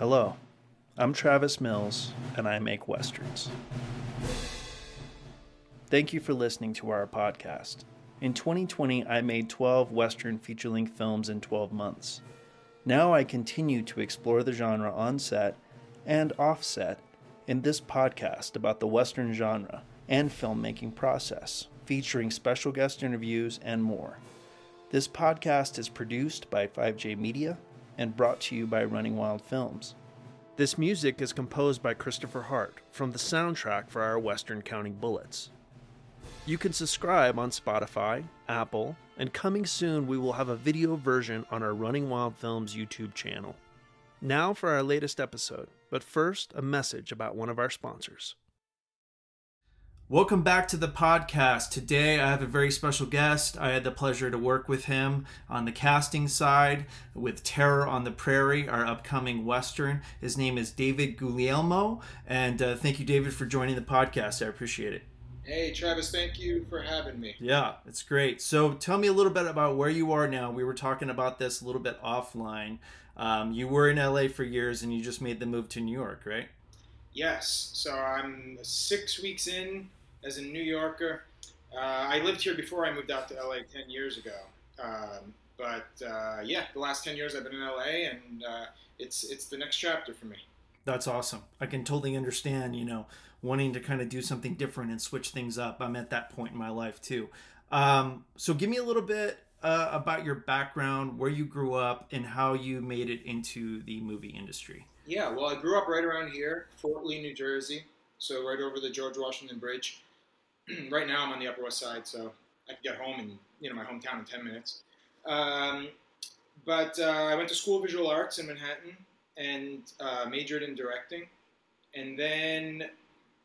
Hello, I'm Travis Mills, and I make westerns. Thank you for listening to our podcast. In 2020, I made 12 Western feature length films in 12 months. Now I continue to explore the genre on set and off set in this podcast about the Western genre and filmmaking process, featuring special guest interviews and more. This podcast is produced by 5J Media and brought to you by Running Wild Films. This music is composed by Christopher Hart from the soundtrack for our Western Counting Bullets. You can subscribe on Spotify, Apple, and coming soon we will have a video version on our Running Wild Films YouTube channel. Now for our latest episode, but first, a message about one of our sponsors. Welcome back to the podcast. Today I have a very special guest. I had the pleasure to work with him on the casting side with Terror on the Prairie, our upcoming Western. His name is David Guglielmo, and uh, thank you, David, for joining the podcast. I appreciate it. Hey, Travis, thank you for having me. Yeah, it's great. So tell me a little bit about where you are now. We were talking about this a little bit offline. Um, you were in LA for years and you just made the move to New York, right? Yes. So I'm six weeks in as a New Yorker. Uh, I lived here before I moved out to LA 10 years ago. Um, but uh, yeah, the last 10 years I've been in LA and uh, it's, it's the next chapter for me. That's awesome. I can totally understand, you know, wanting to kind of do something different and switch things up. I'm at that point in my life too. Um, so give me a little bit uh, about your background, where you grew up, and how you made it into the movie industry. Yeah, well, I grew up right around here, Fort Lee, New Jersey, so right over the George Washington Bridge. right now, I'm on the Upper West Side, so I can get home in you know my hometown in 10 minutes. Um, but uh, I went to School of Visual Arts in Manhattan and uh, majored in directing, and then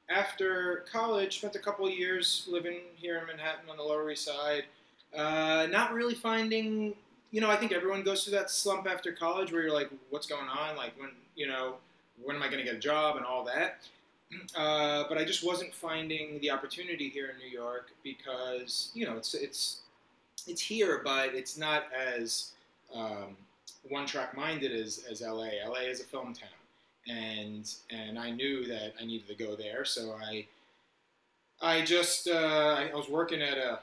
after college, spent a couple of years living here in Manhattan on the Lower East Side. Uh, not really finding, you know, I think everyone goes through that slump after college where you're like, what's going on? Like, when, you know, when am I going to get a job and all that? Uh, but I just wasn't finding the opportunity here in New York because, you know, it's, it's, it's here, but it's not as um, one track minded as, as LA. LA is a film town and and I knew that I needed to go there. So I I just uh, I was working at a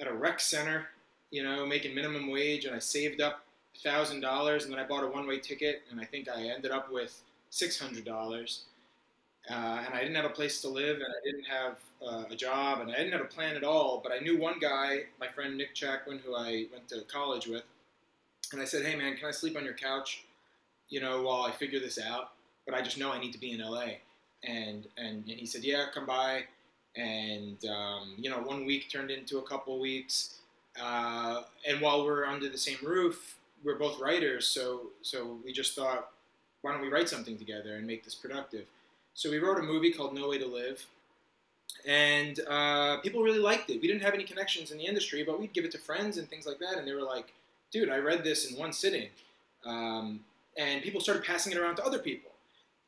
at a rec center, you know, making minimum wage, and I saved up thousand dollars, and then I bought a one way ticket, and I think I ended up with six hundred dollars. Uh, and I didn't have a place to live, and I didn't have uh, a job, and I didn't have a plan at all. But I knew one guy, my friend Nick Chakwin, who I went to college with, and I said, "Hey man, can I sleep on your couch, you know, while I figure this out?" but I just know I need to be in LA. And, and, and he said, yeah, come by. And, um, you know, one week turned into a couple weeks. Uh, and while we're under the same roof, we're both writers. So, so we just thought, why don't we write something together and make this productive? So we wrote a movie called No Way to Live. And uh, people really liked it. We didn't have any connections in the industry, but we'd give it to friends and things like that. And they were like, dude, I read this in one sitting. Um, and people started passing it around to other people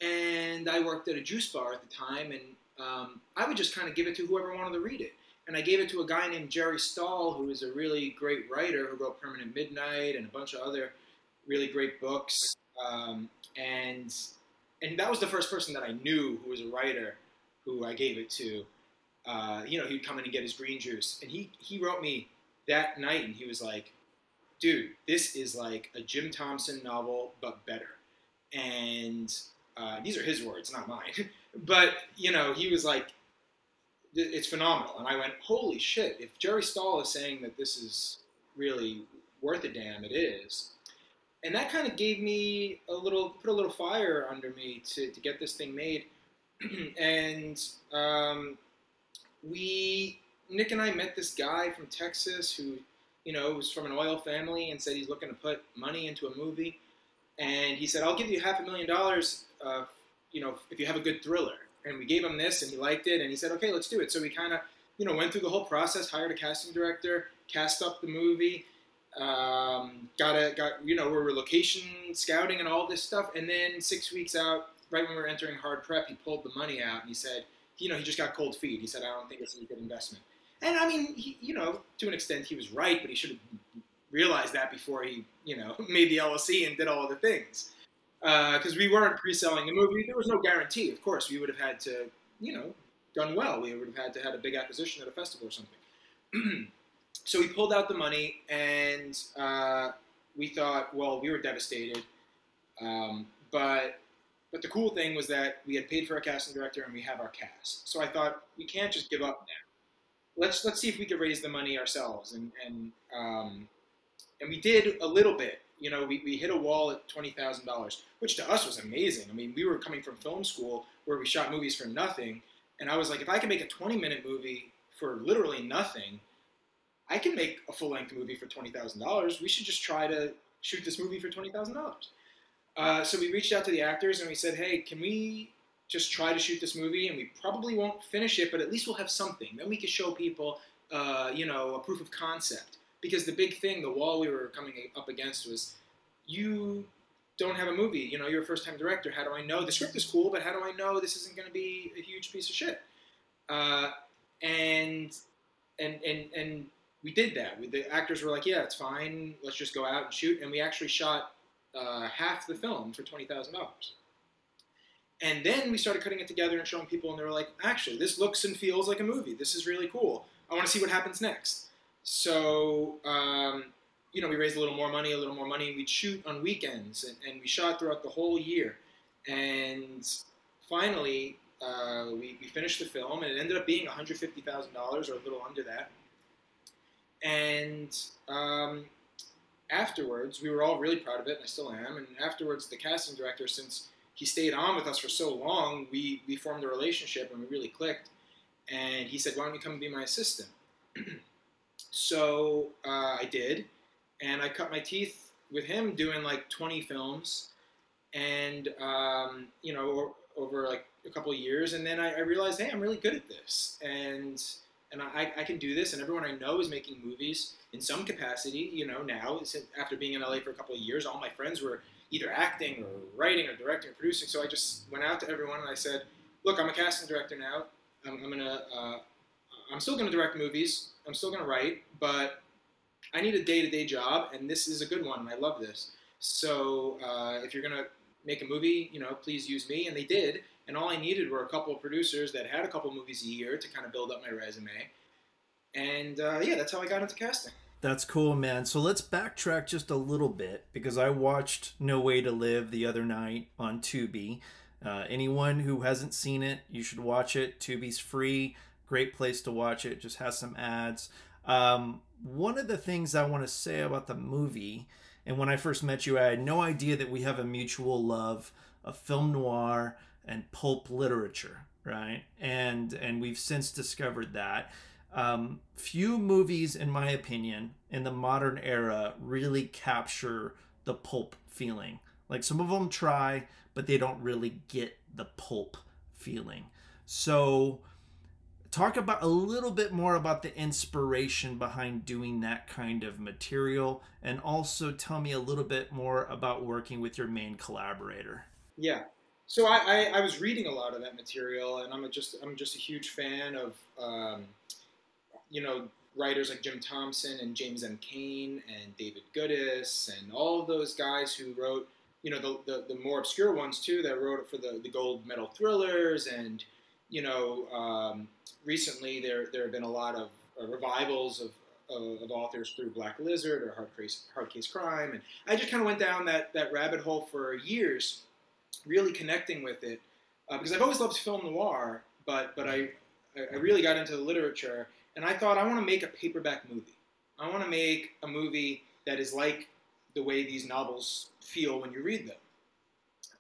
and I worked at a juice bar at the time, and um, I would just kind of give it to whoever wanted to read it. And I gave it to a guy named Jerry Stahl, who is a really great writer who wrote Permanent Midnight and a bunch of other really great books. Um, and and that was the first person that I knew who was a writer who I gave it to. Uh, you know, he'd come in and get his green juice, and he he wrote me that night, and he was like, "Dude, this is like a Jim Thompson novel, but better." And uh, these are his words, not mine. but you know, he was like, "It's phenomenal," and I went, "Holy shit! If Jerry Stahl is saying that this is really worth a damn, it is." And that kind of gave me a little, put a little fire under me to, to get this thing made. and um, we, Nick and I met this guy from Texas who, you know, was from an oil family and said he's looking to put money into a movie and he said, "I'll give you half a million dollars, uh, you know, if you have a good thriller." And we gave him this, and he liked it, and he said, "Okay, let's do it." So we kind of, you know, went through the whole process, hired a casting director, cast up the movie, um, got a got you know, we were location scouting and all this stuff, and then six weeks out, right when we were entering hard prep, he pulled the money out, and he said, you know, he just got cold feet. He said, "I don't think it's a good investment." And I mean, he, you know, to an extent, he was right, but he should have realized that before he, you know, made the LLC and did all the things. because we weren't pre-selling the movie. There was no guarantee. Of course, we would have had to, you know, done well. We would have had to had a big acquisition at a festival or something. so we pulled out the money, and uh, we thought, well, we were devastated. Um, but but the cool thing was that we had paid for our casting director and we have our cast. So I thought we can't just give up now. Let's let's see if we could raise the money ourselves, and and um, and we did a little bit. You know, we, we hit a wall at twenty thousand dollars, which to us was amazing. I mean, we were coming from film school where we shot movies for nothing, and I was like, if I can make a twenty minute movie for literally nothing, I can make a full length movie for twenty thousand dollars. We should just try to shoot this movie for twenty thousand dollars. Uh, so we reached out to the actors and we said, hey, can we just try to shoot this movie? And we probably won't finish it, but at least we'll have something. Then we could show people, uh, you know, a proof of concept. Because the big thing, the wall we were coming up against was, you don't have a movie. You know, you're a first-time director. How do I know the script is cool, but how do I know this isn't going to be a huge piece of shit? Uh, and and and and we did that. We, the actors were like, "Yeah, it's fine. Let's just go out and shoot." And we actually shot uh, half the film for twenty thousand dollars. And then we started cutting it together and showing people, and they were like, "Actually, this looks and feels like a movie. This is really cool. I want to see what happens next." So, um, you know, we raised a little more money, a little more money, and we'd shoot on weekends, and, and we shot throughout the whole year. And finally, uh, we, we finished the film, and it ended up being $150,000 or a little under that. And um, afterwards, we were all really proud of it, and I still am. And afterwards, the casting director, since he stayed on with us for so long, we, we formed a relationship and we really clicked. And he said, Why don't you come and be my assistant? so uh, I did, and I cut my teeth with him doing like 20 films, and um, you know, over like a couple of years. And then I, I realized, hey, I'm really good at this, and and I, I can do this. And everyone I know is making movies in some capacity. You know, now after being in LA for a couple of years, all my friends were either acting or writing or directing or producing. So I just went out to everyone and I said, "Look, I'm a casting director now. I'm, I'm gonna, uh, I'm still gonna direct movies. I'm still gonna write, but I need a day-to-day job, and this is a good one. And I love this. So uh, if you're gonna make a movie, you know, please use me." And they did. And all I needed were a couple of producers that had a couple movies a year to kind of build up my resume. And uh, yeah, that's how I got into casting. That's cool, man. So let's backtrack just a little bit because I watched No Way to Live the other night on Tubi. Uh, anyone who hasn't seen it, you should watch it. Tubi's free. Great place to watch it. Just has some ads. Um, one of the things I want to say about the movie, and when I first met you, I had no idea that we have a mutual love of film noir and pulp literature, right? And and we've since discovered that um, few movies, in my opinion, in the modern era really capture the pulp feeling. Like some of them try, but they don't really get the pulp feeling. So talk about a little bit more about the inspiration behind doing that kind of material and also tell me a little bit more about working with your main collaborator yeah so I, I, I, was reading a lot of that material, and I'm just I'm just a huge fan of um, you know writers like Jim Thompson and James M. Cain and David Goodis and all of those guys who wrote you know the, the, the more obscure ones too that wrote for the, the gold medal thrillers. And you know um, recently there there have been a lot of uh, revivals of of authors through Black Lizard or Hard Case, Hard Case Crime, and I just kind of went down that, that rabbit hole for years really connecting with it uh, because I've always loved film noir, but but I I really got into the literature, and I thought I want to make a paperback movie. I want to make a movie that is like the way these novels feel when you read them.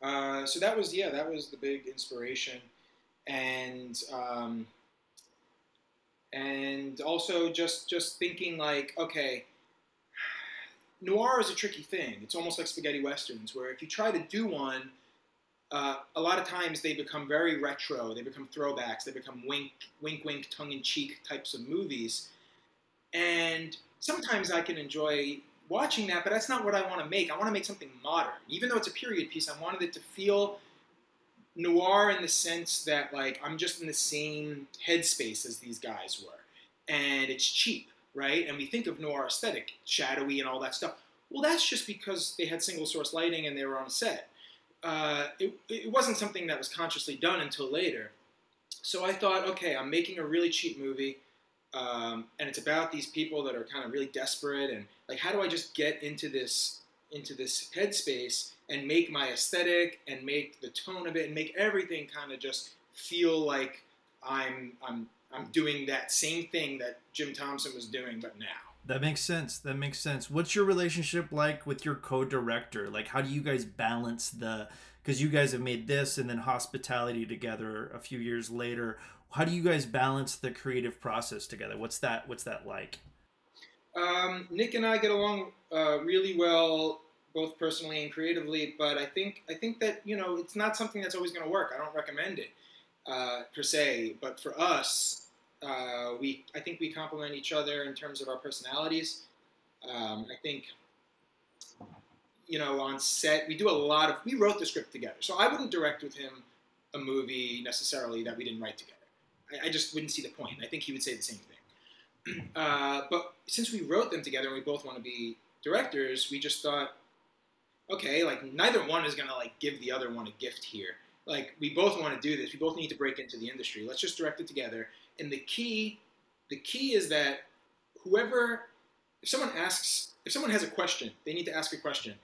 Uh, so that was yeah, that was the big inspiration, and um, and also just just thinking like okay. Noir is a tricky thing. It's almost like spaghetti westerns, where if you try to do one, uh, a lot of times they become very retro. They become throwbacks. They become wink, wink, wink, tongue in cheek types of movies. And sometimes I can enjoy watching that, but that's not what I want to make. I want to make something modern. Even though it's a period piece, I wanted it to feel noir in the sense that like I'm just in the same headspace as these guys were, and it's cheap, right? And we think of noir aesthetic, shadowy and all that stuff. Well, that's just because they had single source lighting and they were on a set uh, it, it wasn't something that was consciously done until later. So I thought, okay, I'm making a really cheap movie, um, and it's about these people that are kind of really desperate, and like, how do I just get into this into this headspace and make my aesthetic and make the tone of it and make everything kind of just feel like I'm I'm I'm doing that same thing that Jim Thompson was doing, but now. That makes sense. That makes sense. What's your relationship like with your co-director? Like, how do you guys balance the? Because you guys have made this and then hospitality together a few years later. How do you guys balance the creative process together? What's that? What's that like? Um, Nick and I get along uh, really well, both personally and creatively. But I think I think that you know it's not something that's always going to work. I don't recommend it uh, per se, but for us, uh, we I think we complement each other in terms of our personalities. Um, I think you know on set we do a lot of we wrote the script together, so I wouldn't direct with him a movie necessarily that we didn't write together. I, I just wouldn't see the point. I think he would say the same thing. Uh, but since we wrote them together and we both want to be directors, we just thought, okay, like neither one is gonna like give the other one a gift here. Like we both want to do this. We both need to break into the industry. Let's just direct it together. And the key, the key is that whoever, if someone asks, if someone has a question, they need to ask a question.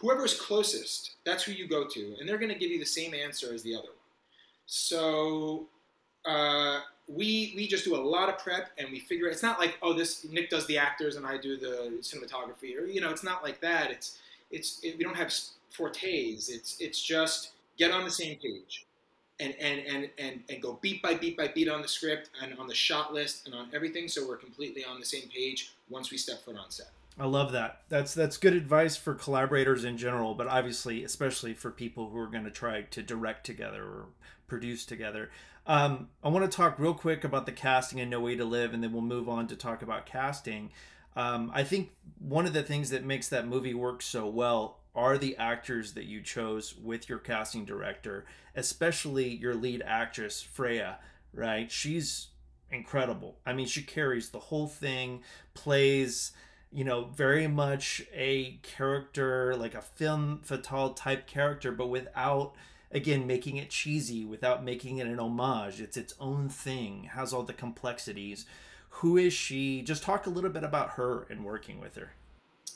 Whoever is closest, that's who you go to, and they're going to give you the same answer as the other one. So uh, we we just do a lot of prep and we figure it's not like oh this Nick does the actors and I do the cinematography or you know it's not like that it's it's it, we don't have fortes it's it's just get on the same page and and, and and and go beat by beat by beat on the script and on the shot list and on everything so we're completely on the same page once we step foot on set I love that. That's that's good advice for collaborators in general, but obviously, especially for people who are going to try to direct together or produce together. Um, I want to talk real quick about the casting and No Way to Live, and then we'll move on to talk about casting. Um, I think one of the things that makes that movie work so well are the actors that you chose with your casting director, especially your lead actress, Freya, right? She's incredible. I mean, she carries the whole thing, plays, you know, very much a character, like a femme fatale type character, but without again making it cheesy without making it an homage it's its own thing has all the complexities who is she just talk a little bit about her and working with her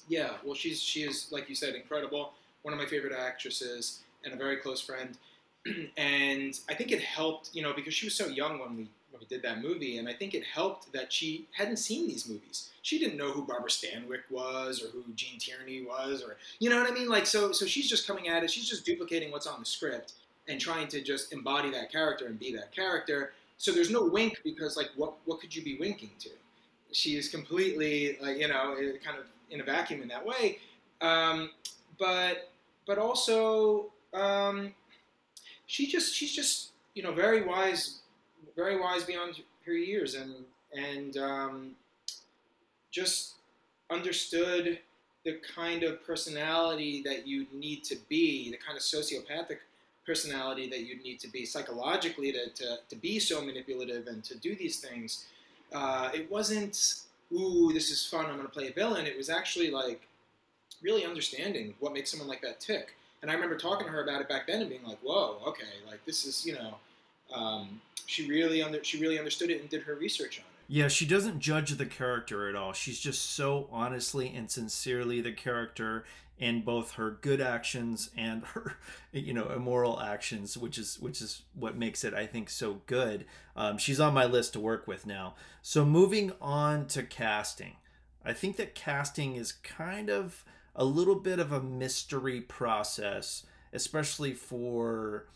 yeah well she's she is like you said incredible. One of my favorite actresses and a very close friend. And i think it helped you know because she was so young when we when we did that movie and i think it helped that she hadn't seen these movies. She didn't know who barbara stanwyck was or who gene tierney was or you know what i mean? Like so so she's just coming at it. She's just duplicating what's on the script and trying to just embody that character and be that character. So there's no wink because like what what could you be winking to? She is completely like you know kind of in a vacuum in that way um, but but also um, she just she's just you know very wise very wise beyond her years and and um, just understood the kind of personality that you need to be, the kind of sociopathic personality that you'd need to be psychologically to, to, to be so manipulative and to do these things. Uh, it wasn't, ooh, this is fun, I'm going to play a villain. It was actually like really understanding what makes someone like that tick. And I remember talking to her about it back then and being like, whoa, okay, like this is, you know, um, she really under she really understood it and did her research on it. Yeah, she doesn't judge the character at all. She's just so honestly and sincerely the character in both her good actions and her, you know, immoral actions, which is which is what makes it, I think, so good. Um, she's on my list to work with now. So moving on to casting, I think that casting is kind of a little bit of a mystery process, especially for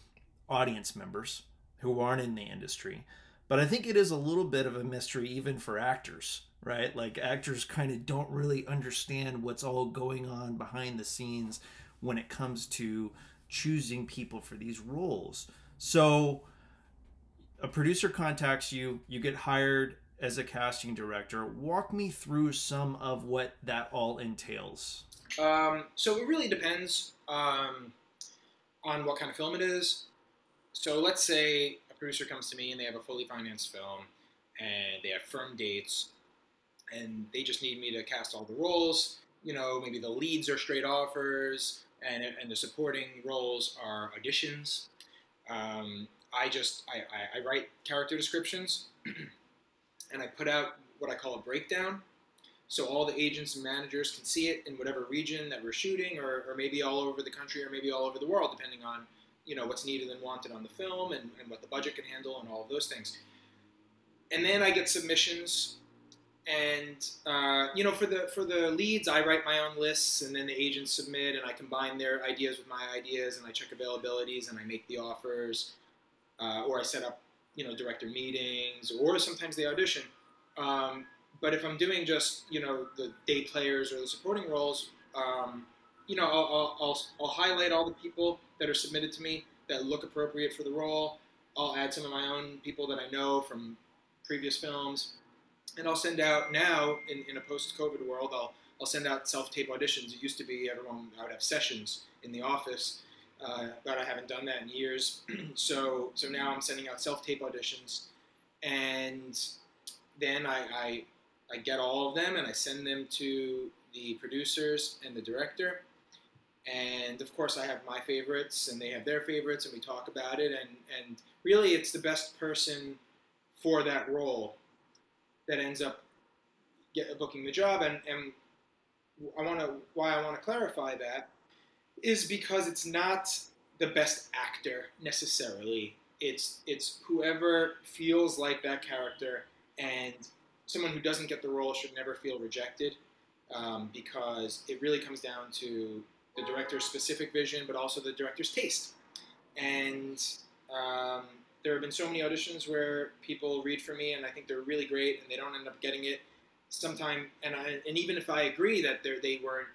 audience members who aren't in the industry. But I think it is a little bit of a mystery even for actors, right? Like actors kind of don't really understand what's all going on behind the scenes when it comes to choosing people for these roles. So a producer contacts you, you get hired as a casting director. Walk me through some of what that all entails. Um, so it really depends um, on what kind of film it is so let's say a producer comes to me and they have a fully financed film and they have firm dates and they just need me to cast all the roles. You know, maybe the leads are straight offers and and the supporting roles are auditions. Um, I just I, I, I write character descriptions, and I put out what I call a breakdown, so all the agents and managers can see it in whatever region that we're shooting, or, or maybe all over the country, or maybe all over the world, depending on you know what's needed and wanted on the film, and, and what the budget can handle, and all of those things. And then I get submissions and uh, you know for the for the leads i write my own lists and then the agents submit and i combine their ideas with my ideas and i check availabilities and i make the offers uh, or i set up you know director meetings or sometimes they audition. Um, but if i'm doing just you know the day players or the supporting roles um, you know I'll, I'll, I'll highlight all the people that are submitted to me that look appropriate for the role. I'll add some of my own people that i know from previous films and I'll send out now in, in a post-COVID world. I'll I'll send out self-tape auditions. It used to be everyone I would have sessions in the office, uh, but I haven't done that in years. so so now I'm sending out self-tape auditions, and then I, I I get all of them and I send them to the producers and the director. And of course, I have my favorites, and they have their favorites, and we talk about it. And, and really, it's the best person for that role that ends up get, booking the job. And, and I want to why I want to clarify that is because it's not the best actor necessarily. It's it's whoever feels like that character, and someone who doesn't get the role should never feel rejected, um, because it really comes down to the director's specific vision, but also the director's taste. And um, there have been so many auditions where people read for me and I think they're really great and they don't end up getting it sometime. And I, and even if I agree that they weren't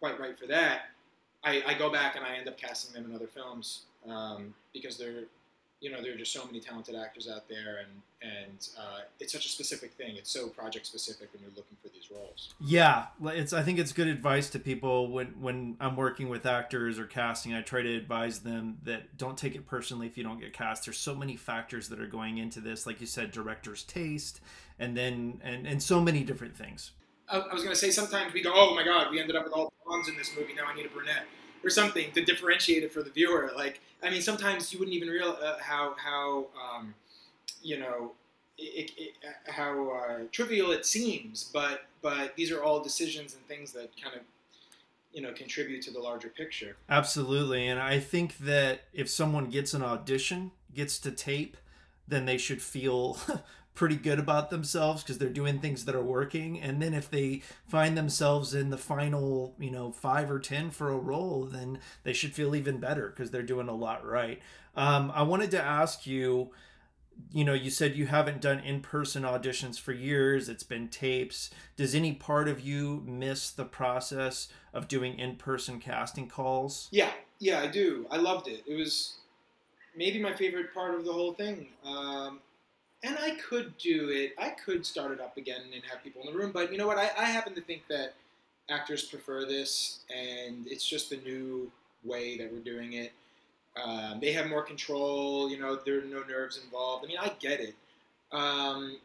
quite right for that I, I, go back and I end up casting them in other films um, because they're you know, there are just so many talented actors out there, and and uh, it's such a specific thing. It's so project specific when you're looking for these roles. Yeah, it's. I think it's good advice to people when when I'm working with actors or casting. I try to advise them that don't take it personally if you don't get cast. There's so many factors that are going into this, like you said, director's taste, and then and and so many different things. I, I was going to say sometimes we go, oh my god, we ended up with all blondes in this movie. Now I need a brunette or something to differentiate it for the viewer. Like, I mean, sometimes you wouldn't even realize uh, how how um, you know it, it, how uh, trivial it seems, but but these are all decisions and things that kind of you know contribute to the larger picture. Absolutely, and I think that if someone gets an audition, gets to tape, then they should feel pretty good about themselves because they're doing things that are working and then if they find themselves in the final you know five or ten for a role then they should feel even better because they're doing a lot right. Um, i wanted to ask you you know you said you haven't done in-person auditions for years it's been tapes. Does any part of you miss the process of doing in-person casting calls? Yeah yeah i do. I loved it. It was maybe my favorite part of the whole thing. Um, and I could do it. I could start it up again and have people in the room. But you know what? I, I happen to think that actors prefer this, and it's just the new way that we're doing it. Um, they have more control. You know, there are no nerves involved. I mean, I get it. Um,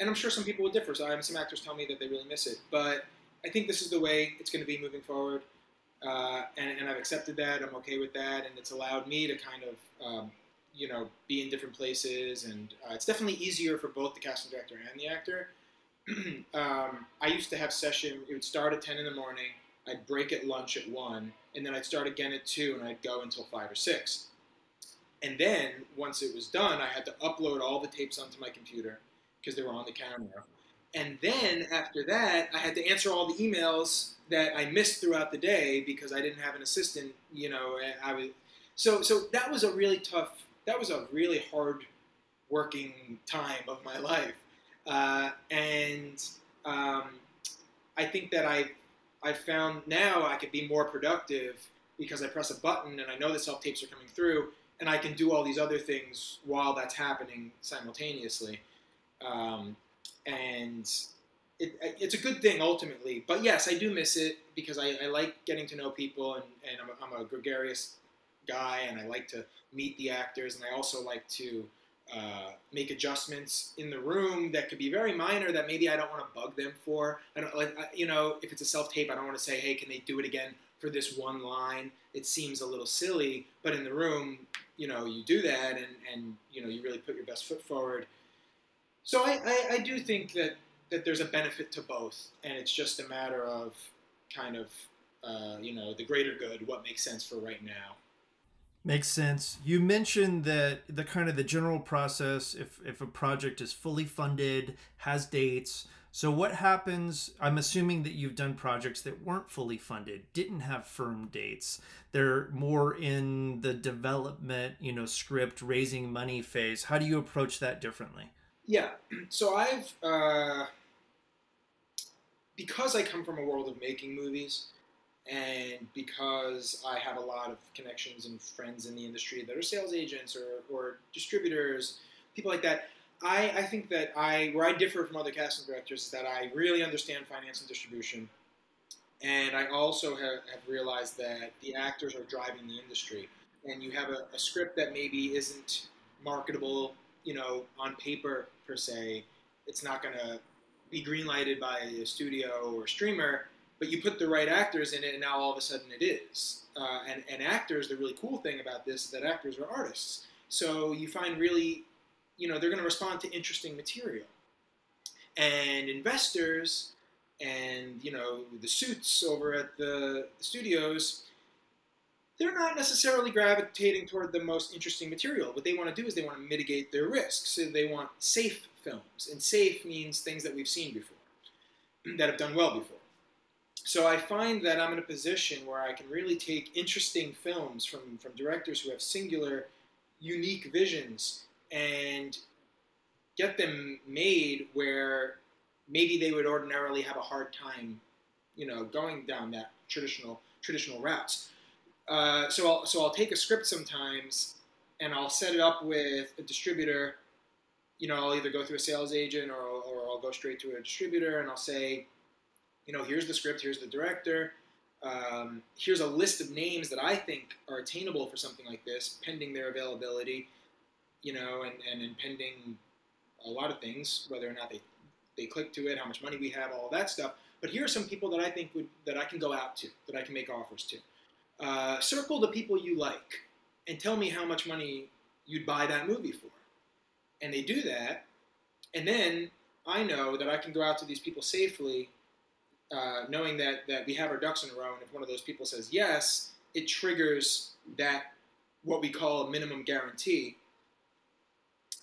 and I'm sure some people will differ. So I have some actors tell me that they really miss it. But I think this is the way it's going to be moving forward. Uh, and, and, I've accepted that. I'm okay with that. And it's allowed me to kind of um, you know, be in different places, and uh, it's definitely easier for both the casting director and the actor. um, I used to have session. It would start at ten in the morning. I'd break at lunch at one, and then I'd start again at two, and I'd go until five or six. And then once it was done, I had to upload all the tapes onto my computer because they were on the camera. And then after that, I had to answer all the emails that I missed throughout the day because I didn't have an assistant. You know, I was so so that was a really tough that was a really hard working time of my life. Uh, and um, I think that I I found now I could be more productive because I press a button and I know the self tapes are coming through, and I can do all these other things while that's happening simultaneously. Um, and it, it's a good thing ultimately. But yes, I do miss it because I, I like getting to know people, and, and I'm, a, I'm a gregarious guy, and I like to meet the actors, and I also like to uh, make adjustments in the room that could be very minor that maybe I don't want to bug them for. I don't like you know if it's a self tape, I don't want to say, hey, can they do it again for this one line. It seems a little silly, but in the room, you know, you do that and, and you know, you really put your best foot forward. So I, I, I do think that, that there's a benefit to both, and it's just a matter of kind of, uh, you know, the greater good, what makes sense for right now. Makes sense. You mentioned that the kind of the general process, if if a project is fully funded, has dates. So what happens? I'm assuming that you've done projects that weren't fully funded, didn't have firm dates. They're more in the development, you know, script, raising money phase. How do you approach that differently? Yeah. So I've uh, because I come from a world of making movies and because I have a lot of connections and friends in the industry that are sales agents or, or distributors, people like that, I, I think that I where I differ from other casting directors is that I really understand finance and distribution, and I also have, have realized that the actors are driving the industry, and you have a, a script that maybe isn't marketable, you know, on paper per se. It's not going to be greenlighted by a studio or streamer, but you put the right actors in it, and now all of a sudden it is. Uh, and, and actors, the really cool thing about this is that actors are artists. So you find really, you know, they're going to respond to interesting material. And investors and, you know, the suits over at the studios, they're not necessarily gravitating toward the most interesting material. What they want to do is they want to mitigate their risks. So they want safe films. And safe means things that we've seen before, that have done well before. So I find that I'm in a position where I can really take interesting films from, from directors who have singular, unique visions and get them made where maybe they would ordinarily have a hard time, you know, going down that traditional traditional routes. Uh, so I'll, so I'll take a script sometimes and I'll set it up with a distributor. You know, I'll either go through a sales agent or, or I'll go straight to a distributor and I'll say, you know, here's the script, here's the director, um, here's a list of names that I think are attainable for something like this, pending their availability, you know, and, and, and pending a lot of things, whether or not they, they click to it, how much money we have, all that stuff. But here are some people that I think would that I can go out to, that I can make offers to. Uh, circle the people you like and tell me how much money you'd buy that movie for. And they do that, and then I know that I can go out to these people safely uh, knowing that that we have our ducks in a row, and if one of those people says yes, it triggers that what we call a minimum guarantee,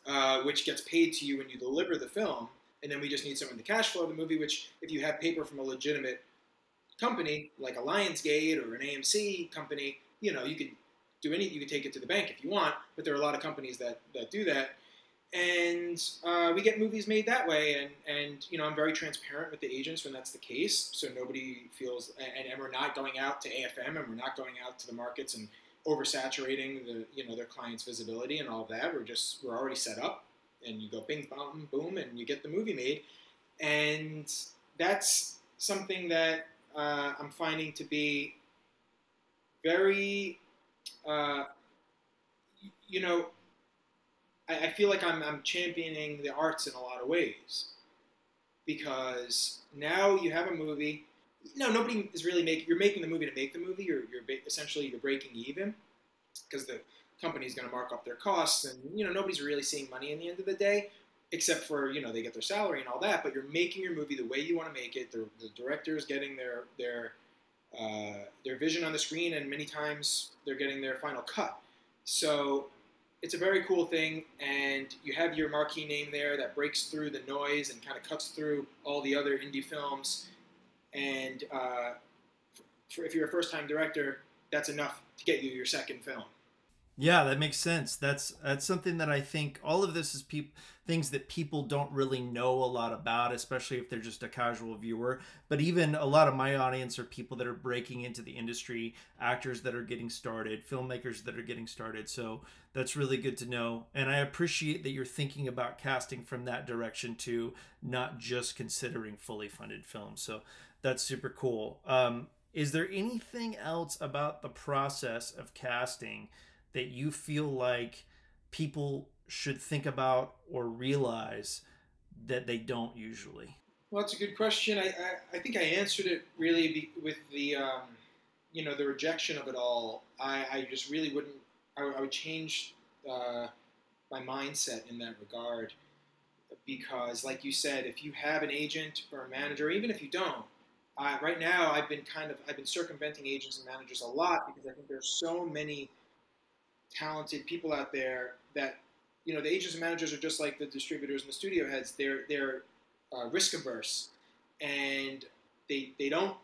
uh, which gets paid to you when you deliver the film, and then we just need someone to cash flow the movie. Which, if you have paper from a legitimate company like a Lionsgate or an AMC company, you know you could do any, you could take it to the bank if you want, but there are a lot of companies that that do that and uh, we get movies made that way. And and you know, I'm very transparent with the agents when that's the case, so nobody feels. And, and we're not going out to AFM, and we're not going out to the markets and oversaturating the you know their clients' visibility and all that. We're just we're already set up, and you go bing bong boom, and you get the movie made, and that's something that uh, I'm finding to be very, uh, you know, I, I feel like I'm, I'm championing the arts in a lot of ways because now you have a movie. No, nobody is really making. You're making the movie to make the movie. You're, you're essentially you're breaking even because the company is going to mark up their costs, and you know nobody's really seeing money in the end of the day, except for you know they get their salary and all that. But you're making your movie the way you want to make it. The, the director is getting their their uh, their vision on the screen, and many times they're getting their final cut. So it's a very cool thing, and you have your marquee name there that breaks through the noise and kind of cuts through all the other indie films. And uh, if you're a first-time director, that's enough to get you your second film. Yeah, that makes sense. That's that's something that I think all of this is people things that people don't really know a lot about, especially if they're just a casual viewer. But even a lot of my audience are people that are breaking into the industry, actors that are getting started, filmmakers that are getting started. So that's really good to know. And I appreciate that you're thinking about casting from that direction too, not just considering fully funded films. So that's super cool. Um, is there anything else about the process of casting? That you feel like people should think about or realize that they don't usually? Well, that's a good question. I, I, I think I answered it really with the um, you know, the rejection of it all, I, I just really wouldn't. I, I would change uh, my mindset in that regard because, like you said, if you have an agent or a manager, even if you don't, uh, right now I've been kind of I've been circumventing agents and managers a lot because I think there's so many talented people out there that you know the agents and managers are just like the distributors and the studio heads. They're they're uh, risk averse and they they don't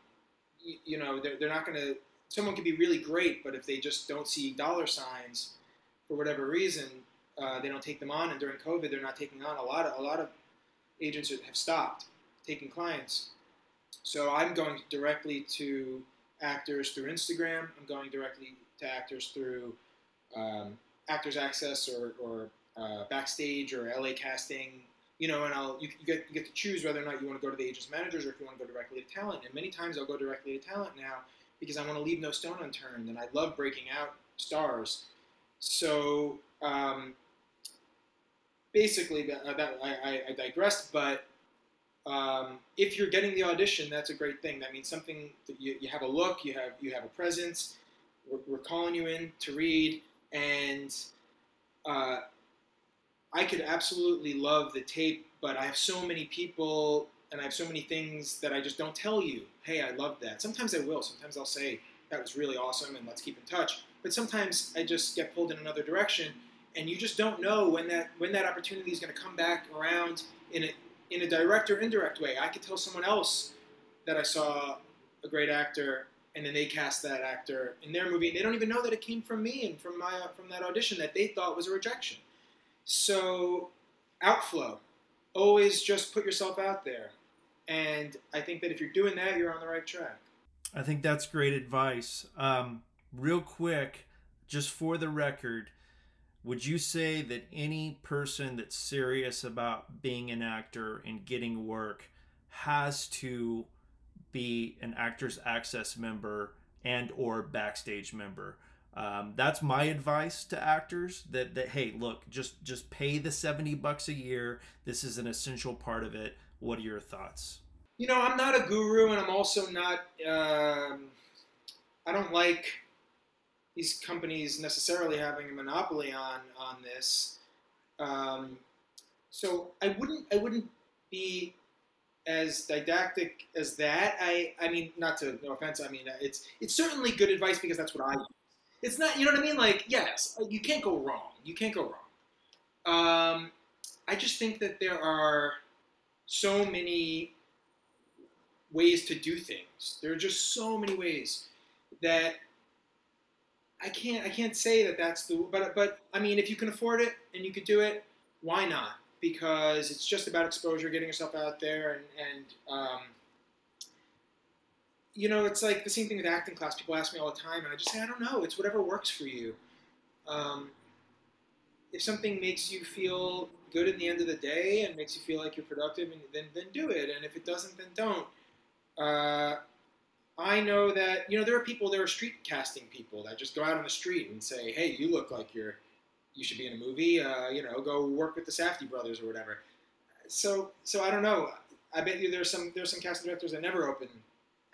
you know they're, they're not going to someone can be really great but if they just don't see dollar signs for whatever reason uh, they don't take them on. And during covid they're not taking on. A lot of a lot of agents have stopped taking clients. So i'm going directly to actors through instagram. I'm going directly to actors through um, actors access or, or uh, backstage or la casting you know, and I'll you, you, get you get to choose whether or not you want to go to the agents managers or if you want to go directly to talent. And many times I'll go directly to talent now because I want to leave no stone unturned, and I love breaking out stars. So um, basically, that, uh, that I, I, digressed. But um, if you're getting the audition, that's a great thing. That means something that you, you have a look, you have you have a presence. We're, we're calling you in to read, and uh, I could absolutely love the tape, but I have so many people and I have so many things that I just don't tell you. Hey, I love that. Sometimes I will. Sometimes I'll say that was really awesome and let's keep in touch. But sometimes I just get pulled in another direction, and you just don't know when that when that opportunity is going to come back around in a in a direct or indirect way. I could tell someone else that I saw a great actor, and then they cast that actor in their movie. And they don't even know that it came from me and from my from that audition that they thought was a rejection. So, outflow. Always just put yourself out there. And I think that if you're doing that, you're on the right track. I think that's great advice. Um, real quick, just for the record, would you say that any person that's serious about being an actor and getting work has to be an actors access member and or backstage member. Um, that's my advice to actors that, that hey look just just pay the 70 bucks a year. This is an essential part of it. What are your thoughts? You know i'm not a guru and i'm also not um, i don't like these companies necessarily having a monopoly on on this. Um, so i wouldn't i wouldn't be as didactic as that i i mean not to no offense i mean it's it's certainly good advice because that's what i it's not, you know what I mean? Like, yes, you can't go wrong. You can't go wrong. Um, I just think that there are so many ways to do things. There are just so many ways that I can't I can't say that that's the but but I mean if you can afford it and you could do it, why not? Because it's just about exposure, getting yourself out there, and and um, you know, it's like the same thing with acting class. People ask me all the time, and I just say, I don't know. It's whatever works for you. Um, if something makes you feel good at the end of the day and makes you feel like you're productive, and then then do it. And if it doesn't, then don't. Uh, I know that you know there are people, there are street casting people that just go out on the street and say, "Hey, you look like you're you should be in a movie. Uh, you know, go work with the Safdie brothers or whatever." So so I don't know. I bet you there's some there's some casting directors that never open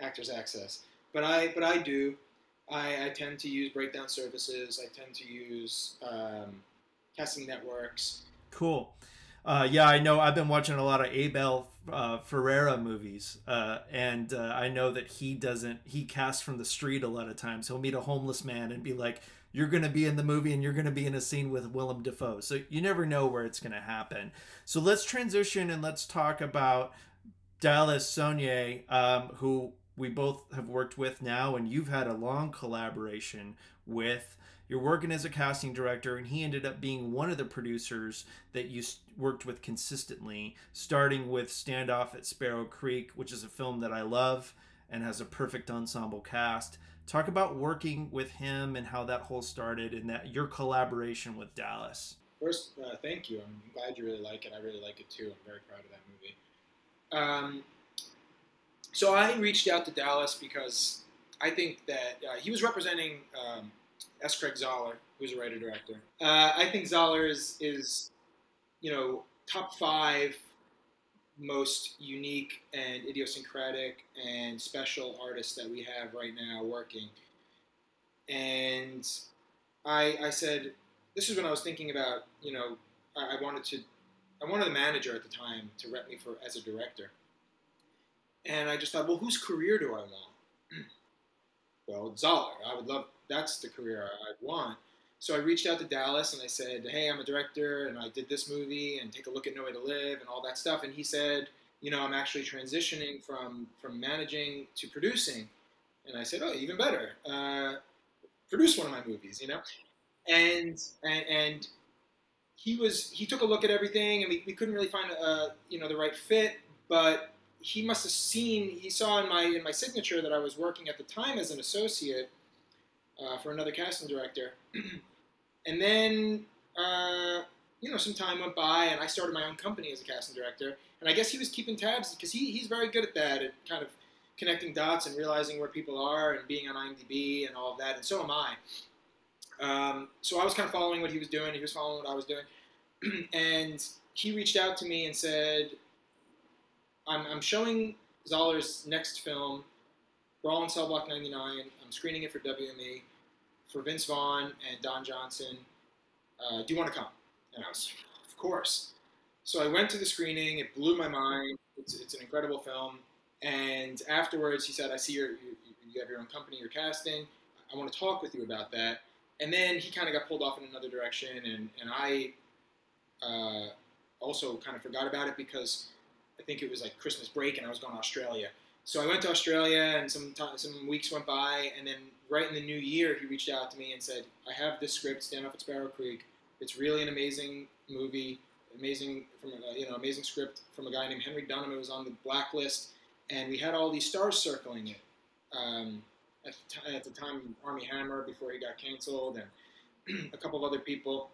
Actors Access. But I but I do. I, I tend to use breakdown services. I tend to use um, casting networks. Cool. Uh, yeah, I know. I've been watching a lot of Abel uh, Ferrara movies, uh, and uh, I know that he doesn't. He casts from the street a lot of times. He'll meet a homeless man and be like, "You're going to be in the movie, and you're going to be in a scene with Willem Dafoe." So you never know where it's going to happen. So let's transition and let's talk about Dallas Sonnier, um, who we both have worked with now, and you've had a long collaboration with. You're working as a casting director, and he ended up being one of the producers that you worked with consistently, starting with Standoff at Sparrow Creek, which is a film that I love and has a perfect ensemble cast. Talk about working with him and how that whole started, and that your collaboration with Dallas. First, uh, thank you. I'm glad you really like it. I really like it too. I'm very proud of that movie. Um, so I reached out to Dallas because I think that uh, he was representing um, S. Craig Zahler, who's a writer director. Uh, I think Zahler is is you know top five most unique and idiosyncratic and special artists that we have right now working. and I I said this is when I was thinking about you know I, I wanted to I wanted a manager at the time to rep me for as a director, and I just thought, well, whose career do I want? well, Zahler. I would love that's the career I want. So I reached out to Dallas and I said, hey, I'm a director and I did this movie and take a look at No Way to Live and all that stuff. And he said, you know, I'm actually transitioning from from managing to producing. And I said, oh, even better. Uh, produce one of my movies, you know. And and and he was he took a look at everything and we, we couldn't really find a, you know the right fit, but he must have seen he saw in my in my signature that I was working at the time as an associate uh, for another casting director. and then, uh, you know, some time went by, and I started my own company as a casting director. And I guess he was keeping tabs because he, he's very good at that, at kind of connecting dots and realizing where people are and being on IMDb and all of that. And so am I. Um, so I was kind of following what he was doing. He was following what I was doing. and he reached out to me and said, I'm, I'm showing Zahler's next film Brawl in Cell Block 99. I'm screening it for WME for Vince Vaughn and Don Johnson. Uh, do you want to come? And I was, of course. So I went to the screening. It blew my mind. It's, it's an incredible film. And afterwards, he said, "I see you you have your own company. You're casting. I want to talk with you about that." And then he kind of got pulled off in another direction, and and I uh, also kind of forgot about it because I think it was like Christmas break, and I was going to Australia. So I went to Australia, and some some weeks went by, and then right in the new year, he reached out to me and said, "I have this script, Standoff at Sparrow Creek. It's really an amazing movie, amazing from a, you know amazing script from a guy named Henry Dunham. It was on the blacklist, and we had all these stars circling it. Um, at, the t- at the time, Armie Hammer before he got canceled, and a couple of other people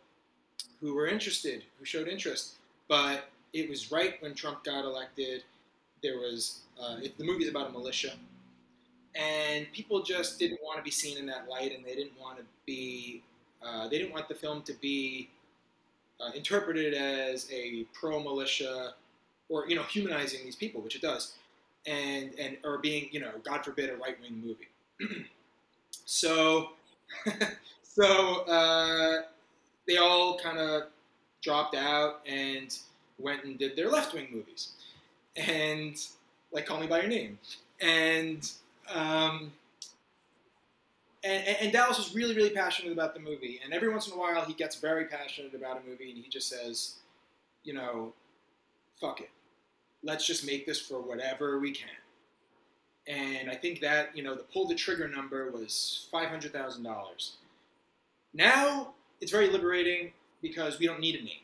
who were interested, who showed interest, but it was right when Trump got elected there was uh, it, the movie's about a militia, and people just didn't want to be seen in that light, and they didn't want to be uh, they didn't want the film to be uh, interpreted as a pro militia or you know humanizing these people, which it does, and and or being you know God forbid a right wing movie. so so uh, they all kind of dropped out and went and did their left wing movies and like Call Me by Your Name, and um, and, and, Dallas was really, really passionate about the movie. And every once in a while, he gets very passionate about a movie, and he just says, you know, fuck it, let's just make this for whatever we can. And I think that you know the pull the trigger number was five hundred thousand dollars. Now it's very liberating because we don't need a name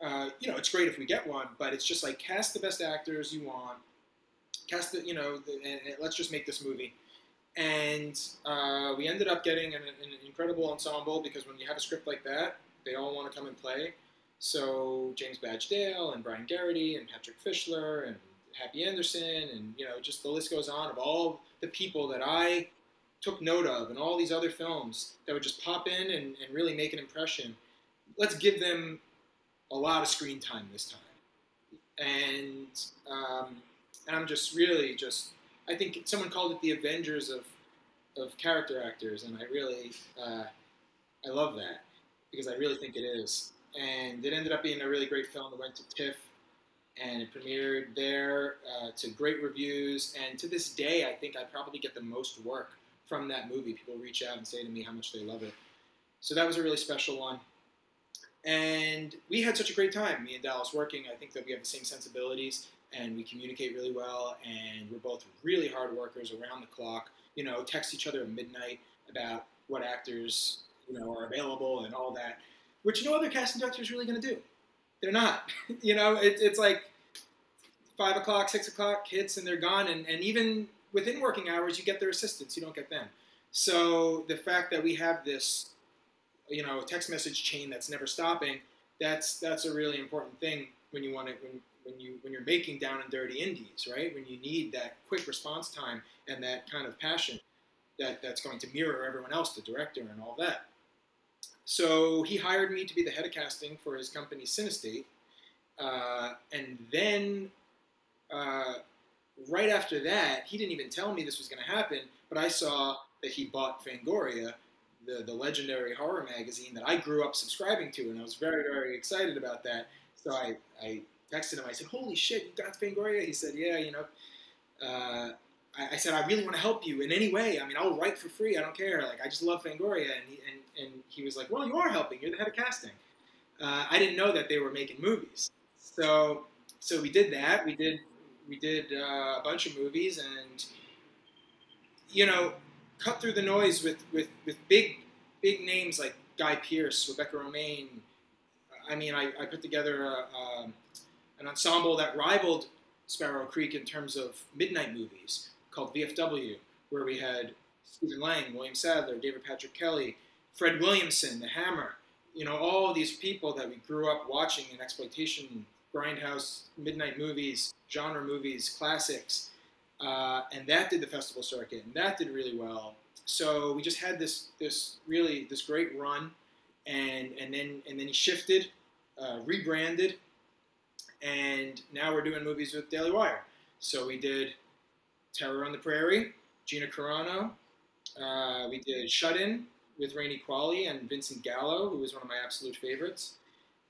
uh, you know, it's great if we get one, but it's just like cast the best actors you want, cast the, you know, the, and, and let's just make this movie. And uh, we ended up getting an, an, incredible ensemble because when you have a script like that, they all want to come and play. So James Badge Dale and Brian Geraghty and Patrick Fischler and Happy Anderson and you know just the list goes on of all the people that I took note of and all these other films that would just pop in and, and really make an impression. Let's give them a lot of screen time this time, and um, and I'm just really just I think someone called it the Avengers of of character actors, and I really uh, I love that because I really think it is, and it ended up being a really great film. It went to TIFF, and it premiered there uh, to great reviews, and to this day, I think I probably get the most work from that movie. People reach out and say to me how much they love it. So that was a really special one. And we had such a great time, me and Dallas working. I think that we have the same sensibilities and we communicate really well. And we're both really hard workers around the clock. You know, text each other at midnight about what actors you know are available and all that, which no other casting director is really going to do. They're not. you know, it, it's like five o'clock, six o'clock hits and they're gone. And, and even within working hours, you get their assistants. You don't get them. So the fact that we have this you know, text message chain that's never stopping, that's that's a really important thing when you want to when, when you when you're making down and dirty indies, right? When you need that quick response time and that kind of passion that that's going to mirror everyone else, the director and all that. So he hired me to be the head of casting for his company Cinestate, uh, and then uh, right after that, he didn't even tell me this was going to happen, but I saw that he bought Fangoria, the, the legendary horror magazine that I grew up subscribing to, and I was very, very excited about that. So I, I texted him. I said, "Holy shit, you got Fangoria?" He said, "Yeah, you know." Uh, I, I, said, "I really want to help you in any way. I mean, I'll write for free. I don't care. Like, I just love Fangoria." And he, and, and he was like, "Well, you are helping. You're the head of casting." Uh, I didn't know that they were making movies. So, so we did that. We did we did uh, a bunch of movies, and you know, cut through the noise with with with big big names like Guy Pearce, Rebecca Romijn. I mean, I, I put together a, a, an ensemble that rivaled Sparrow Creek in terms of midnight movies called VFW, where we had Stephen Lang, William Sadler, David Patrick Kelly, Fred Williamson, The Hammer. You know, all these people that we grew up watching in exploitation, grindhouse, midnight movies, genre movies, classics, uh, and that did the festival circuit, and that did really well. So we just had this this really this great run, and and then and then he shifted, uh, rebranded, and now we're doing movies with Daily Wire. So we did Terror on the Prairie, Gina Carano. Uh, we did Shut In with Rainey Qualley and Vincent Gallo, who was one of my absolute favorites.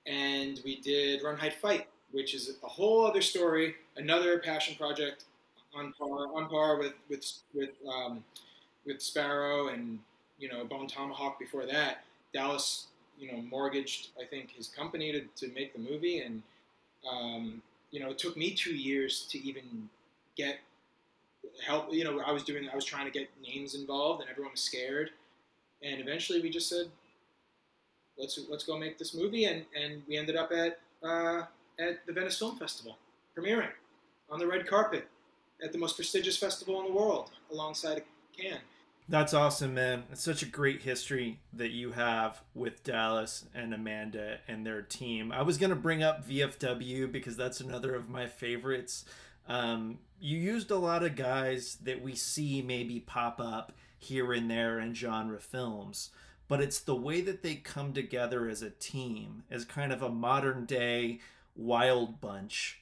And we did Run, Hide, Fight, which is a whole other story, another passion project on par on par with with with um, with Sparrow and you know Bone Tomahawk before that. Dallas, you know, mortgaged I think his company to, to make the movie, and um, you know it took me two years to even get help. You know, I was doing I was trying to get names involved, and everyone was scared, and eventually we just said. Let's, let's go make this movie, and, and we ended up at uh, at the Venice Film Festival, premiering on the red carpet at the most prestigious festival in the world, alongside Cannes. That's awesome, man. It's such a great history that you have with Dallas and Amanda and their team. I was going to bring up VFW because that's another of my favorites. Um, you used a lot of guys that we see maybe pop up here and there in genre films, but it's the way that they come together as a team, as kind of a modern day wild bunch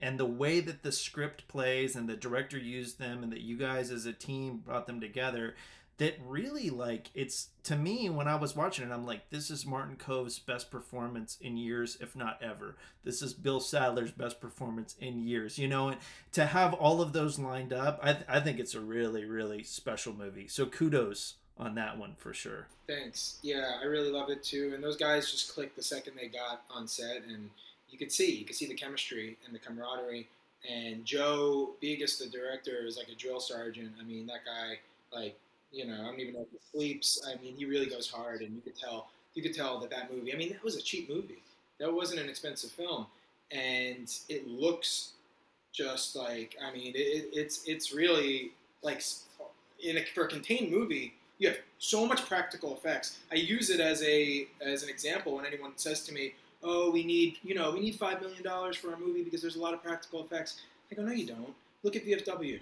and the way that the script plays and the director used them and that you guys as a team brought them together that really like it's to me when I was watching it, I'm like, this is Martin Kove's best performance in years, if not ever. This is Bill Sadler's best performance in years, you know, and to have all of those lined up, I, th- I think it's a really, really special movie. So kudos on that one for sure. Thanks. Yeah, I really love it too. And those guys just clicked the second they got on set and you could see you could see the chemistry and the camaraderie. And Joe Begos, the director, is like a drill sergeant. I mean, that guy, like, you know, I don't even know if he sleeps. I mean, he really goes hard, and you could tell. You could tell that that movie. I mean, that was a cheap movie. That wasn't an expensive film, and it looks just like. I mean, it, it's it's really like in a, for a contained movie. You have so much practical effects. I use it as a as an example when anyone says to me, oh, we need, you know, we need $5 million for our movie because there's a lot of practical effects. I go, no, you don't. Look at VFW.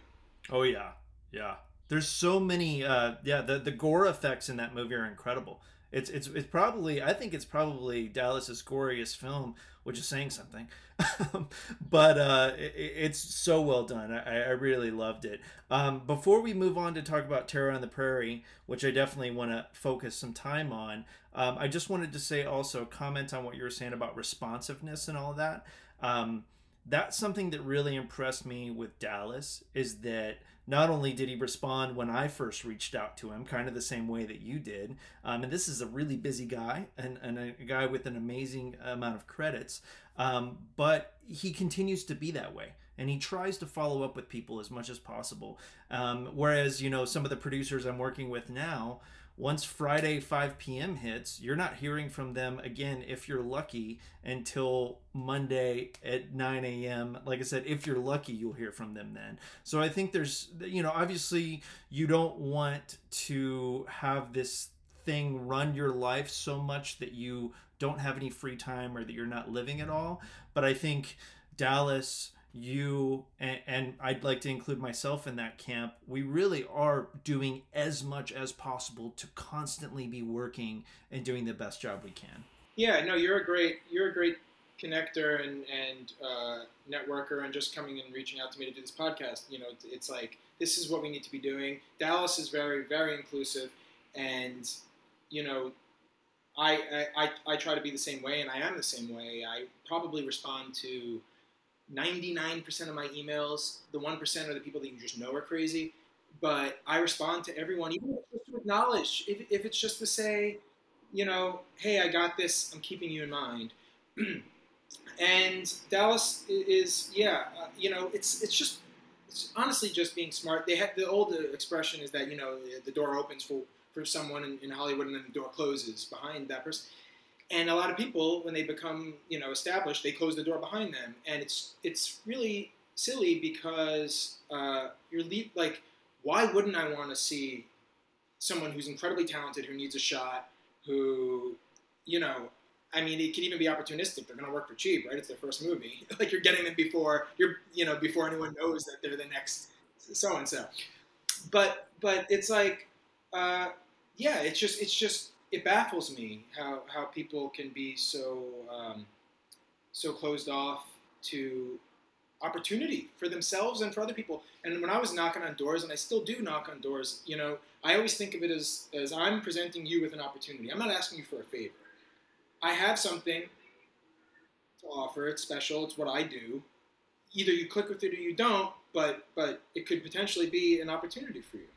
Oh, yeah. Yeah. There's so many, uh, yeah, the, the gore effects in that movie are incredible. It's, it's, it's probably, I think it's probably Dallas's goriest film, which is saying something. but uh, it, it's so well done. I, I really loved it. Um, before we move on to talk about Terror on the Prairie, which I definitely want to focus some time on, um, I just wanted to say also comment on what you were saying about responsiveness and all that. Um, that's something that really impressed me with Dallas is that not only did he respond when I first reached out to him, kind of the same way that you did, um, and this is a really busy guy and, and a guy with an amazing amount of credits, um, but he continues to be that way. And he tries to follow up with people as much as possible. Um, whereas, you know, some of the producers I'm working with now, once Friday 5 p.m. hits, you're not hearing from them again if you're lucky until Monday at 9 a.m. Like I said, if you're lucky, you'll hear from them then. So I think there's, you know, obviously you don't want to have this thing run your life so much that you don't have any free time or that you're not living at all. But I think Dallas you and, and, I'd like to include myself in that camp. We really are doing as much as possible to constantly be working and doing the best job we can. Yeah, no, you're a great you're a great connector and and uh, networker, and just coming and reaching out to me to do this podcast. You know, it's like this is what we need to be doing. Dallas is very, very inclusive, and you know, I, I, I try to be the same way, and I am the same way. I probably respond to 99% of my emails. The 1% are the people that you just know are crazy. But I respond to everyone, even if it's just to acknowledge, if, if it's just to say, you know, hey, I got this, I'm keeping you in mind. and Dallas is, yeah, uh, you know, it's it's just it's honestly just being smart. They had the old expression is that you know the door opens for for someone in, in Hollywood and then the door closes behind that person. And a lot of people, when they become you know established, they close the door behind them, and it's it's really silly because uh, you're le- like, why wouldn't I want to see someone who's incredibly talented who needs a shot, who you know I mean, it could even be opportunistic. They're going to work for cheap, right? It's their first movie. like you're getting them before you're, you know, before anyone knows that they're the next so and so. But but it's like, uh, yeah, it's just it's just it baffles me how how people can be so um, so closed off to opportunity for themselves and for other people. And when I was knocking on doors, and I still do knock on doors, you know, I always think of it as as I'm presenting you with an opportunity. I'm not asking you for a favor. I have something to offer. It's special. It's what I do. Either you click with it or you don't, but but it could potentially be an opportunity for you.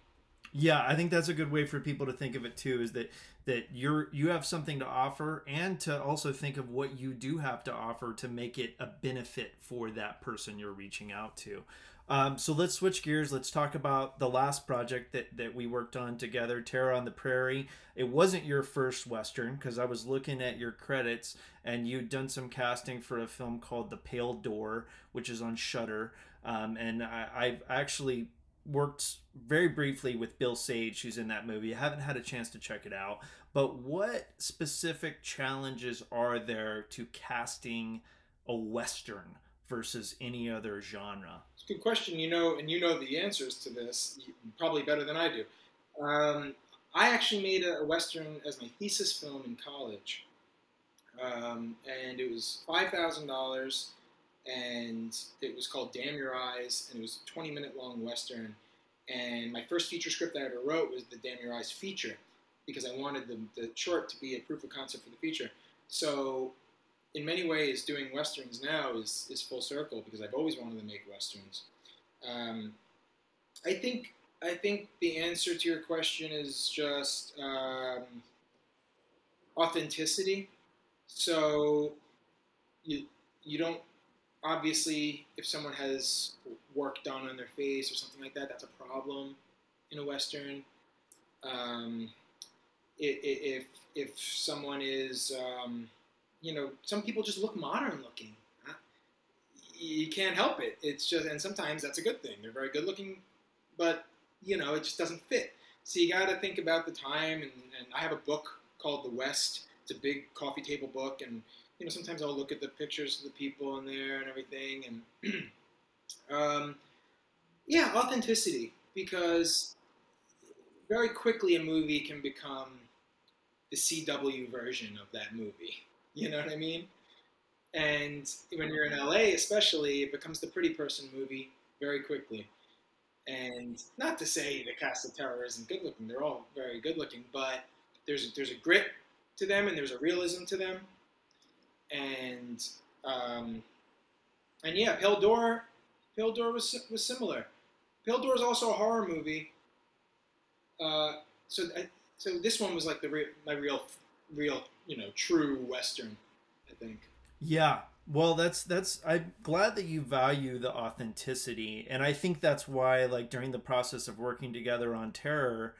Yeah, I think that's a good way for people to think of it too. Is that that you're you have something to offer, and to also think of what you do have to offer to make it a benefit for that person you're reaching out to. Um, so let's switch gears. Let's talk about the last project that, that we worked on together, Terror on the Prairie. It wasn't your first Western because I was looking at your credits and you'd done some casting for a film called The Pale Door, which is on Shudder. Um, and I, I've actually worked very briefly with Bill Sage, who's in that movie. I haven't had a chance to check it out. But what specific challenges are there to casting a Western? versus any other genre? It's a good question. You know, and you know the answers to this probably better than I do. Um, I actually made a, western as my thesis film in college, um, and it was five thousand dollars, and it was called Damn Your Eyes, and it was a twenty-minute long western. And my first feature script that I ever wrote was the Damn Your Eyes feature, because I wanted the, the short to be a proof of concept for the feature. So in many ways, doing westerns now is, is full circle because I've always wanted to make westerns. Um, I think I think the answer to your question is just um, authenticity. So you you don't obviously if someone has work done on their face or something like that, that's a problem in a western. Um, if if someone is um, you know, some people just look modern looking. You can't help it. It's just, and sometimes that's a good thing. They're very good looking, but you know, it just doesn't fit. So you got to think about the time. And, and I have a book called The West. It's a big coffee table book, and you know, sometimes I'll look at the pictures of the people in there and everything, and um, yeah, authenticity because very quickly a movie can become the CW version of that movie. You know what I mean? And when you're in LA, especially, it becomes the pretty person movie very quickly. And not to say the cast of terror isn't good looking; they're all very good looking, but there's there's a grit to them and there's a realism to them. And um, and yeah, Pale Door was was similar. Pale Door is also a horror movie. Uh, so I, so this one was like the re- my real real you know true western i think yeah well that's that's i'm glad that you value the authenticity and i think that's why like during the process of working together on terror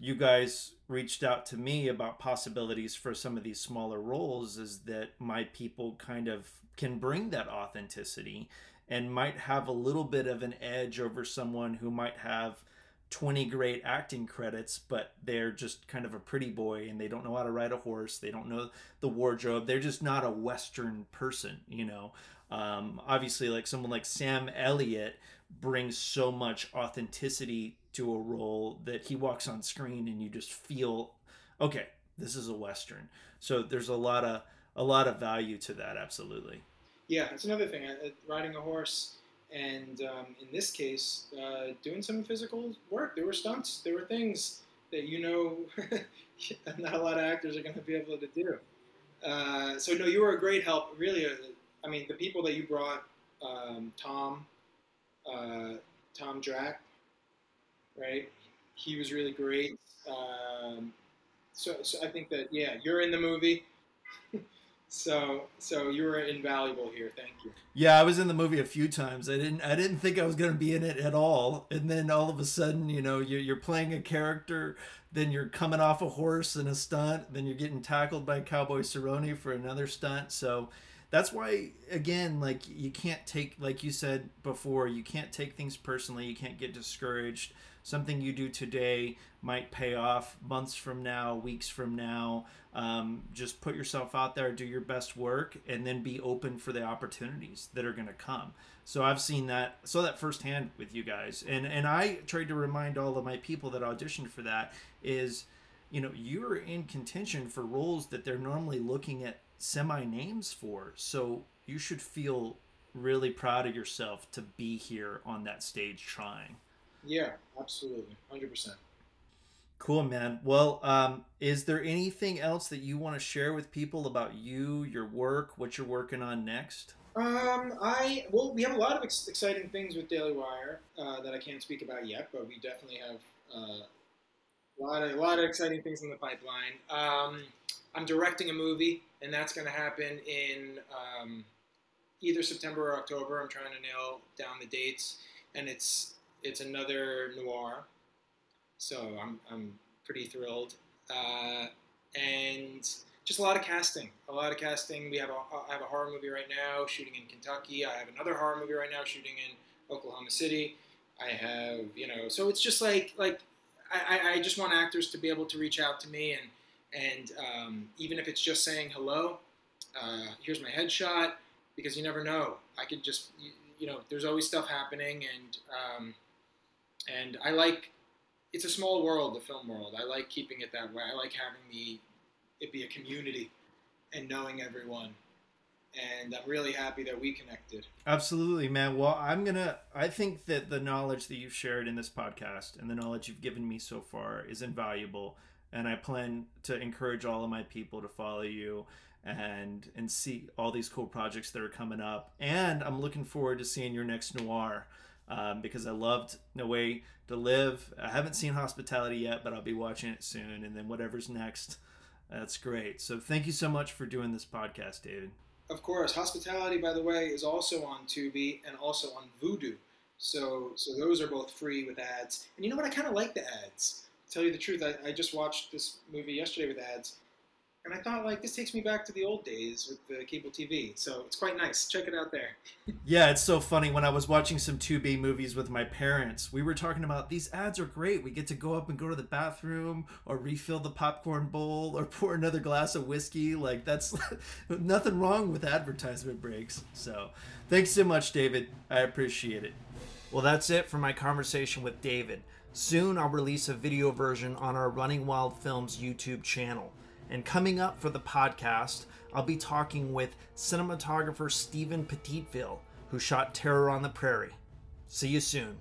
you guys reached out to me about possibilities for some of these smaller roles is that my people kind of can bring that authenticity and might have a little bit of an edge over someone who might have 20 great acting credits, but they're just kind of a pretty boy and they don't know how to ride a horse. They don't know the wardrobe. They're just not a Western person, you know. Um, obviously, like someone like Sam Elliott brings so much authenticity to a role that he walks on screen and you just feel, okay, this is a Western. So there's a lot of a lot of value to that, absolutely. Yeah, that's another thing. Riding a horse and um, in this case, uh, doing some physical work. There were stunts. There were things that you know not a lot of actors are going to be able to do. Uh, so no, you were a great help. Really, uh, I mean, the people that you brought, um, Tom, uh, Tom Drac, right? He was really great. Um, so, so I think that yeah, you're in the movie. So, so you were invaluable here. Thank you. Yeah, I was in the movie a few times. I didn't, I didn't think I was going to be in it at all, and then all of a sudden, you know, you're, you're playing a character, then you're coming off a horse in a stunt, then you're getting tackled by Cowboy Cerrone for another stunt. So, that's why again like you can't take like you said before you can't take things personally you can't get discouraged. Something you do today might pay off months from now weeks from now. Um, just put yourself out there, do your best work, and then be open for the opportunities that are going to come. So I've seen that, saw that firsthand with you guys, and and I tried to remind all of my people that auditioned for that is, you know, you're in contention for roles that they're normally looking at semi names for. So you should feel really proud of yourself to be here on that stage trying. Yeah, absolutely, hundred percent. Cool, man. Well, um, is there anything else that you want to share with people about you, your work, what you're working on next? Um, I well, we have a lot of ex- exciting things with Daily Wire uh, that I can't speak about yet, but we definitely have uh, a lot of a lot of exciting things in the pipeline. Um, I'm directing a movie, and that's going to happen in um, either September or October. I'm trying to nail down the dates, and it's it's another noir. So I'm, I'm pretty thrilled. Uh, and just a lot of casting, a lot of casting. We have a, I have a horror movie right now shooting in Kentucky. I have another horror movie right now shooting in Oklahoma City. I have, you know, so it's just like, like, I, I just want actors to be able to reach out to me and, and um, even if it's just saying hello, uh, here's my headshot, because you never know. I could just, you, you know, there's always stuff happening, and um, and I like it's a small world, the film world. I like keeping it that way. I like having the it be a community and knowing everyone. And I'm really happy that we connected. Absolutely, man. Well, I'm gonna. I think that the knowledge that you've shared in this podcast and the knowledge you've given me so far is invaluable. And I plan to encourage all of my people to follow you and and see all these cool projects that are coming up. And I'm looking forward to seeing your next noir um, because I loved No Way to Live. I haven't seen Hospitality yet, but I'll be watching it soon. And then whatever's next, that's great. So thank you so much for doing this podcast, David. Of course, Hospitality, by the way, is also on Tubi and also on Vudu. So, so those are both free with ads. And you know what? I kind of like the ads. Tell you the truth, I, I just watched this movie yesterday with ads, and I thought, like, this takes me back to the old days with the cable TV. So it's quite nice. Check it out there. yeah, it's so funny. When I was watching some Tubi movies with my parents, we were talking about these ads are great. We get to go up and go to the bathroom or refill the popcorn bowl or pour another glass of whiskey. Like, that's nothing wrong with advertisement breaks. So thanks so much, David. I appreciate it. Well, that's it for my conversation with David. Soon I'll release a video version on our Running Wild Films YouTube channel. And coming up for the podcast, I'll be talking with cinematographer Stephen Petitville, who shot Terror on the Prairie. See you soon.